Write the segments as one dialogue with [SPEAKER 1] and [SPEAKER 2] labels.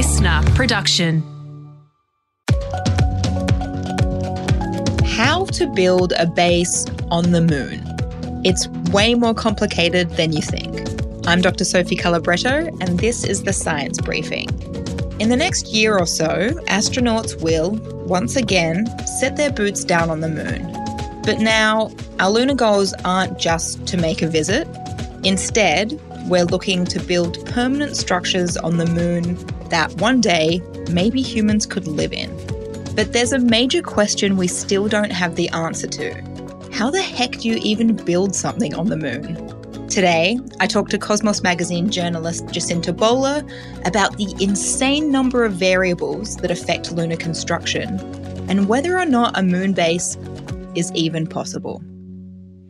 [SPEAKER 1] LiSTNR production.
[SPEAKER 2] How to build a base on the moon. It's way more complicated than you think. I'm Dr. Sophie Calabretto, and this is the Science Briefing. In the next year or so, astronauts will, once again, set their boots down on the moon. But now, our lunar goals aren't just to make a visit. Instead, we're looking to build permanent structures on the moon that one day maybe humans could live in. But there's a major question we still don't have the answer to. How the heck do you even build something on the moon? Today, I talked to Cosmos Magazine journalist Jacinta Bowler about the insane number of variables that affect lunar construction and whether or not a moon base is even possible.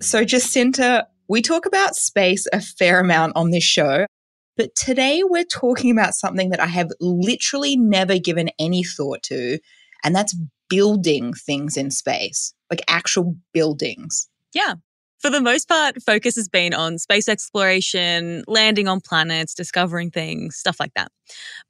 [SPEAKER 2] So, Jacinta, we talk about space a fair amount on this show, but today we're talking about something that I have literally never given any thought to, and that's building things in space, like actual buildings.
[SPEAKER 3] Yeah. For the most part, focus has been on space exploration, landing on planets, discovering things, stuff like that.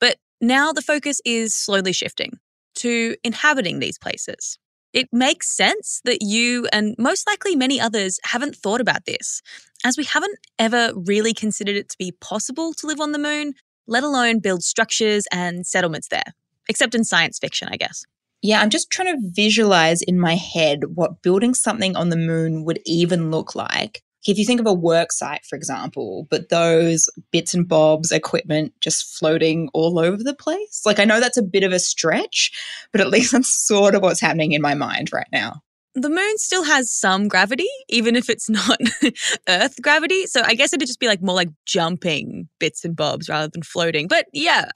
[SPEAKER 3] But now the focus is slowly shifting to inhabiting these places. It makes sense that you and most likely many others haven't thought about this, as we haven't ever really considered it to be possible to live on the moon, let alone build structures and settlements there, except in science fiction, I guess.
[SPEAKER 2] Yeah, I'm just trying to visualize in my head what building something on the moon would even look like. If you think of a work site, for example, but those bits and bobs equipment just floating all over the place. Like, I know that's a bit of a stretch, but at least that's sort of what's happening in my mind right now.
[SPEAKER 3] The moon still has some gravity, even if it's not Earth gravity. So I guess it'd just be like more like jumping bits and bobs rather than floating. But yeah,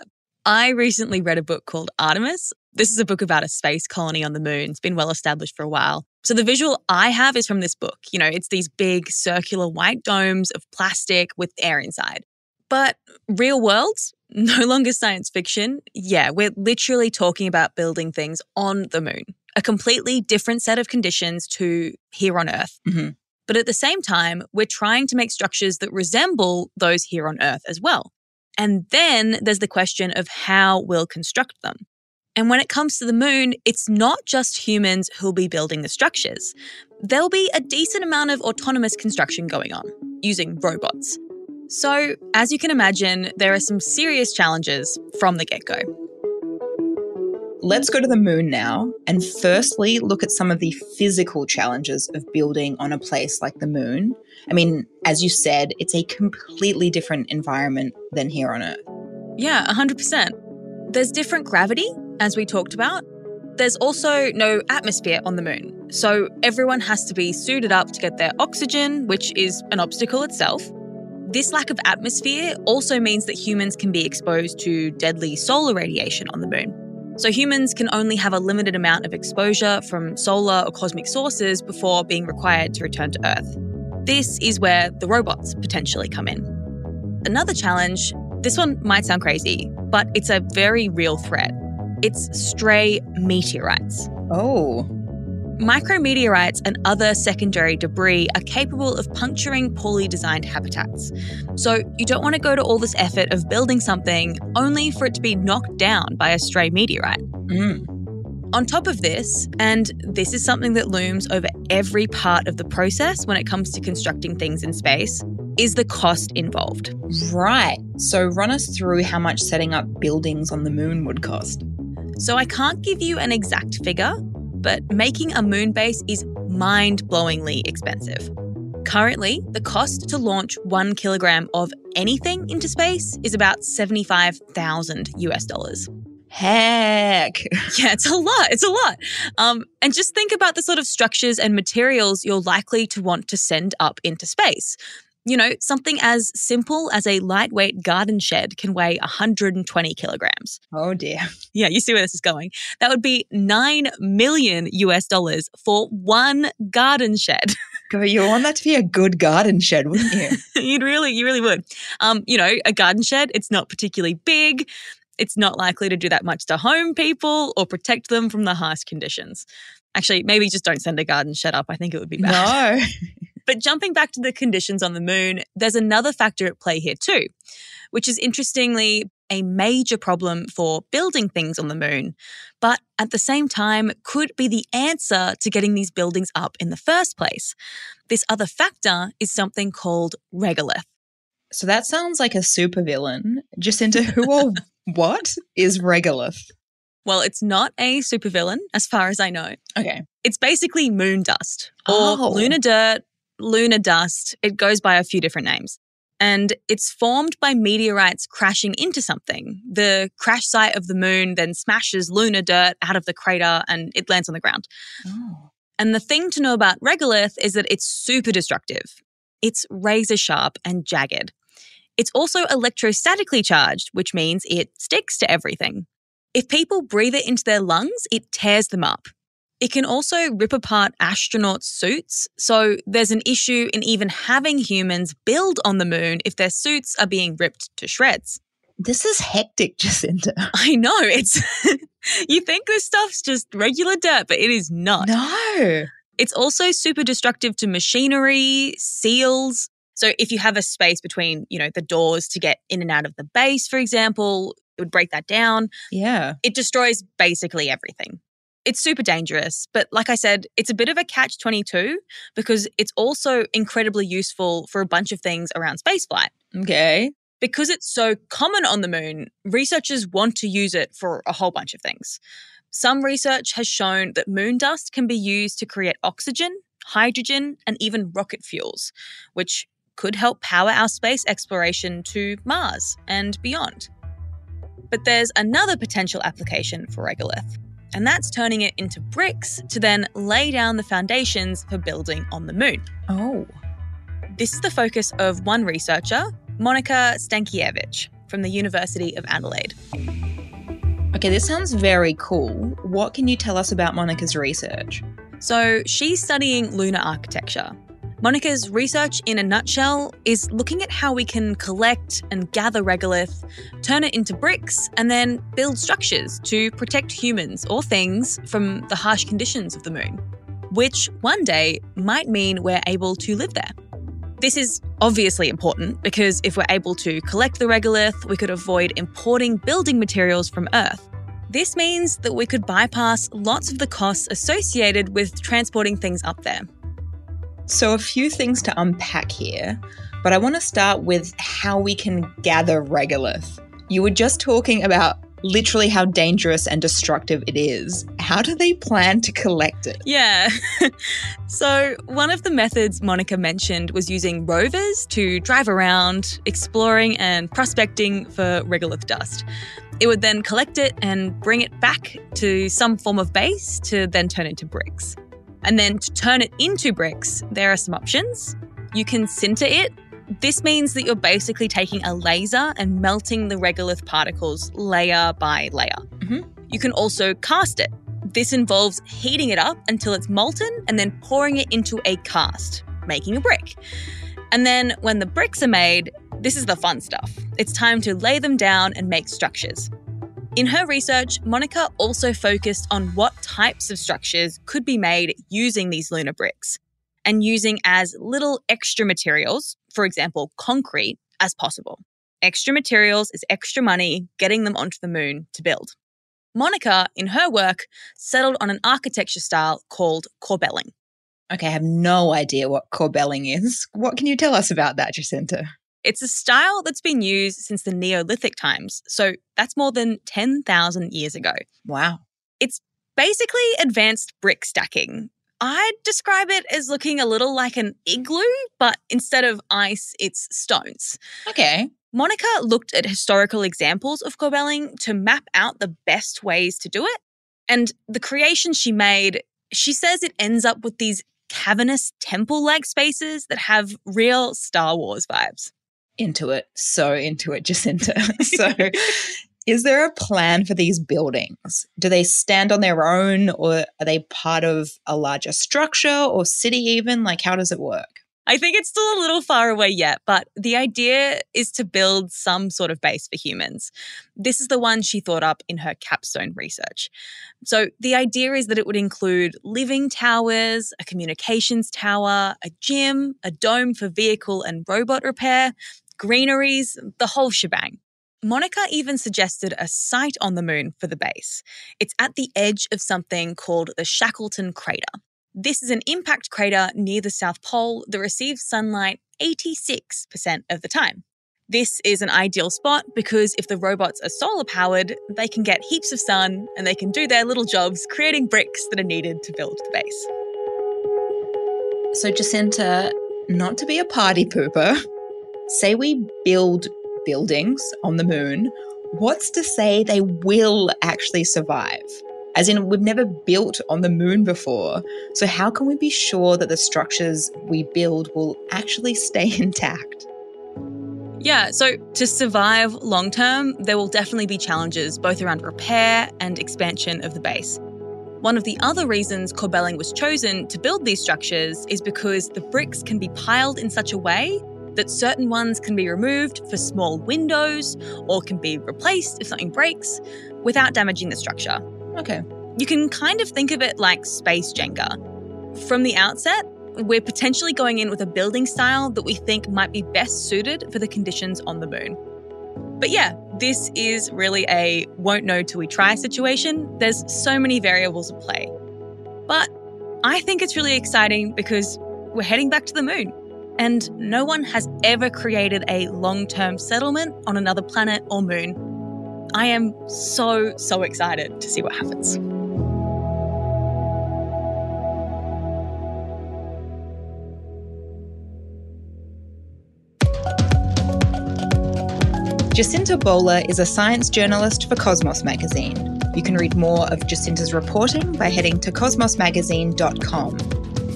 [SPEAKER 3] I recently read a book called Artemis this is a book about a space colony on the moon. It's been well established for a while. So the visual I have is from this book. You know, it's these big circular white domes of plastic with air inside. But real world, no longer science fiction. Yeah, we're literally talking about building things on the moon, a completely different set of conditions to here on Earth.
[SPEAKER 2] Mm-hmm.
[SPEAKER 3] But at the same time, we're trying to make structures that resemble those here on Earth as well. And then there's the question of how we'll construct them. And when it comes to the moon, it's not just humans who'll be building the structures. There'll be a decent amount of autonomous construction going on using robots. So, as you can imagine, there are some serious challenges from the get go.
[SPEAKER 2] Let's go to the moon now and firstly look at some of the physical challenges of building on a place like the moon. I mean, as you said, it's a completely different environment than here on Earth.
[SPEAKER 3] Yeah, 100%. There's different gravity, as we talked about. There's also no atmosphere on the moon, so everyone has to be suited up to get their oxygen, which is an obstacle itself. This lack of atmosphere also means that humans can be exposed to deadly solar radiation on the moon. So humans can only have a limited amount of exposure from solar or cosmic sources before being required to return to Earth. This is where the robots potentially come in. Another challenge, this one might sound crazy, but it's a very real threat. It's stray meteorites.
[SPEAKER 2] Oh.
[SPEAKER 3] Micrometeorites and other secondary debris are capable of puncturing poorly designed habitats. So you don't want to go to all this effort of building something only for it to be knocked down by a stray meteorite.
[SPEAKER 2] Mm.
[SPEAKER 3] On top of this, and this is something that looms over every part of the process when it comes to constructing things in space, is the cost involved.
[SPEAKER 2] Right. So run us through how much setting up buildings on the moon would cost.
[SPEAKER 3] So I can't give you an exact figure, but making a moon base is mind blowingly expensive. Currently, the cost to launch one kilogram of anything into space is about 75,000 US dollars.
[SPEAKER 2] Heck.
[SPEAKER 3] Yeah, it's a lot. It's a lot. Um, and just think about the sort of structures and materials you're likely to want to send up into space. You know, something as simple as a lightweight garden shed can weigh 120 kilograms.
[SPEAKER 2] Oh dear.
[SPEAKER 3] Yeah, you see where this is going. That would be 9 million US dollars for one garden shed.
[SPEAKER 2] Go, you want that to be a good garden shed, wouldn't you?
[SPEAKER 3] You'd really, you really would. Um, you know, a garden shed, it's not particularly big. It's not likely to do that much to home people or protect them from the harsh conditions. Actually, maybe just don't send a garden shed up. I think it would be bad.
[SPEAKER 2] No.
[SPEAKER 3] But jumping back to the conditions on the moon, there's another factor at play here too, which is interestingly a major problem for building things on the moon, but at the same time could be the answer to getting these buildings up in the first place. This other factor is something called regolith.
[SPEAKER 2] So that sounds like a supervillain. Jacinta, who or what is regolith?
[SPEAKER 3] Well, it's not a supervillain, as far as I know.
[SPEAKER 2] Okay.
[SPEAKER 3] It's basically moon dust or
[SPEAKER 2] Oh.
[SPEAKER 3] lunar dirt, lunar dust. It goes by a few different names. And it's formed by meteorites crashing into something. The crash site of the moon then smashes lunar dirt out of the crater and it lands on the ground.
[SPEAKER 2] Oh.
[SPEAKER 3] And the thing to know about regolith is that it's super destructive. It's razor sharp and jagged. It's also electrostatically charged, which means it sticks to everything. If people breathe it into their lungs, it tears them up. It can also rip apart astronaut suits, so there's an issue in even having humans build on the moon if their suits are being ripped to shreds.
[SPEAKER 2] This is hectic, Jacinta.
[SPEAKER 3] I know, it's. you think this stuff's just regular dirt, but it is not.
[SPEAKER 2] No.
[SPEAKER 3] It's also super destructive to machinery, seals. So if you have a space between, you know, the doors to get in and out of the base, for example, it would break that down.
[SPEAKER 2] Yeah.
[SPEAKER 3] It destroys basically everything. It's super dangerous, but like I said, it's a bit of a catch 22 because it's also incredibly useful for a bunch of things around spaceflight.
[SPEAKER 2] Okay.
[SPEAKER 3] Because it's so common on the moon, researchers want to use it for a whole bunch of things. Some research has shown that moon dust can be used to create oxygen, hydrogen, and even rocket fuels, which could help power our space exploration to Mars and beyond. But there's another potential application for regolith, and that's turning it into bricks to then lay down the foundations for building on the moon.
[SPEAKER 2] Oh.
[SPEAKER 3] This is the focus of one researcher, Monica Stankiewicz from the University of Adelaide.
[SPEAKER 2] Okay, this sounds very cool. What can you tell us about Monica's research?
[SPEAKER 3] So she's studying lunar architecture. Monica's research, in a nutshell, is looking at how we can collect and gather regolith, turn it into bricks, and then build structures to protect humans or things from the harsh conditions of the moon, which one day might mean we're able to live there. This is obviously important because if we're able to collect the regolith, we could avoid importing building materials from Earth. This means that we could bypass lots of the costs associated with transporting things up there.
[SPEAKER 2] So, a few things to unpack here, but I want to start with how we can gather regolith. You were just talking about literally how dangerous and destructive it is. How do they plan to collect it?
[SPEAKER 3] Yeah. so, one of the methods Monica mentioned was using rovers to drive around, exploring and prospecting for regolith dust. It would then collect it and bring it back to some form of base to then turn into bricks. And then to turn it into bricks, there are some options. You can sinter it. This means that you're basically taking a laser and melting the regolith particles layer by layer.
[SPEAKER 2] Mhm.
[SPEAKER 3] You can also cast it. This involves heating it up until it's molten and then pouring it into a cast, making a brick. And then when the bricks are made, this is the fun stuff. It's time to lay them down and make structures. In her research, Monica also focused on what types of structures could be made using these lunar bricks and using as little extra materials, for example, concrete, as possible. Extra materials is extra money getting them onto the moon to build. Monica, in her work, settled on an architecture style called corbelling.
[SPEAKER 2] Okay, I have no idea what corbelling is. What can you tell us about that, Jacinta?
[SPEAKER 3] It's a style that's been used since the Neolithic times, so that's more than 10,000 years ago.
[SPEAKER 2] Wow.
[SPEAKER 3] It's basically, advanced brick stacking. I'd describe it as looking a little like an igloo, but instead of ice, it's stones.
[SPEAKER 2] Okay.
[SPEAKER 3] Monica looked at historical examples of corbelling to map out the best ways to do it. And the creation she made, she says it ends up with these cavernous temple like spaces that have real Star Wars vibes.
[SPEAKER 2] Into it. So into it, Jacinta. so, is there a plan for these buildings? Do they stand on their own or are they part of a larger structure or city, even? Like, how does it work?
[SPEAKER 3] I think it's still a little far away yet, but the idea is to build some sort of base for humans. This is the one she thought up in her capstone research. So, the idea is that it would include living towers, a communications tower, a gym, a dome for vehicle and robot repair, greeneries, the whole shebang. Monica even suggested a site on the moon for the base. It's at the edge of something called the Shackleton Crater. This is an impact crater near the South Pole that receives sunlight 86% of the time. This is an ideal spot because if the robots are solar powered, they can get heaps of sun and they can do their little jobs creating bricks that are needed to build the base.
[SPEAKER 2] So, Jacinta, not to be a party pooper, say we build buildings on the moon, what's to say they will actually survive? As in, we've never built on the moon before. So, how can we be sure that the structures we build will actually stay intact?
[SPEAKER 3] Yeah, so to survive long term, there will definitely be challenges both around repair and expansion of the base. One of the other reasons Corbelling was chosen to build these structures is because the bricks can be piled in such a way that certain ones can be removed for small windows or can be replaced if something breaks without damaging the structure.
[SPEAKER 2] Okay.
[SPEAKER 3] You can kind of think of it like space Jenga. From the outset, we're potentially going in with a building style that we think might be best suited for the conditions on the moon. But yeah, this is really a won't know till we try situation. There's so many variables at play. But I think it's really exciting because we're heading back to the moon. And no one has ever created a long term settlement on another planet or moon. I am so, so excited to see what happens.
[SPEAKER 2] Jacinta Bowler is a science journalist for Cosmos magazine. You can read more of Jacinta's reporting by heading to cosmosmagazine.com.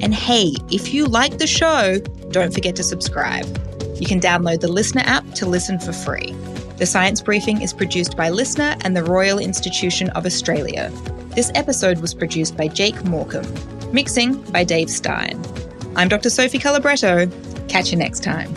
[SPEAKER 2] And hey, if you like the show, don't forget to subscribe. You can download the LiSTNR app to listen for free. The Science Briefing is produced by LiSTNR and the Royal Institution of Australia. This episode was produced by Jake Morecambe. Mixing by Dave Stein. I'm Dr. Sophie Calabretto. Catch you next time.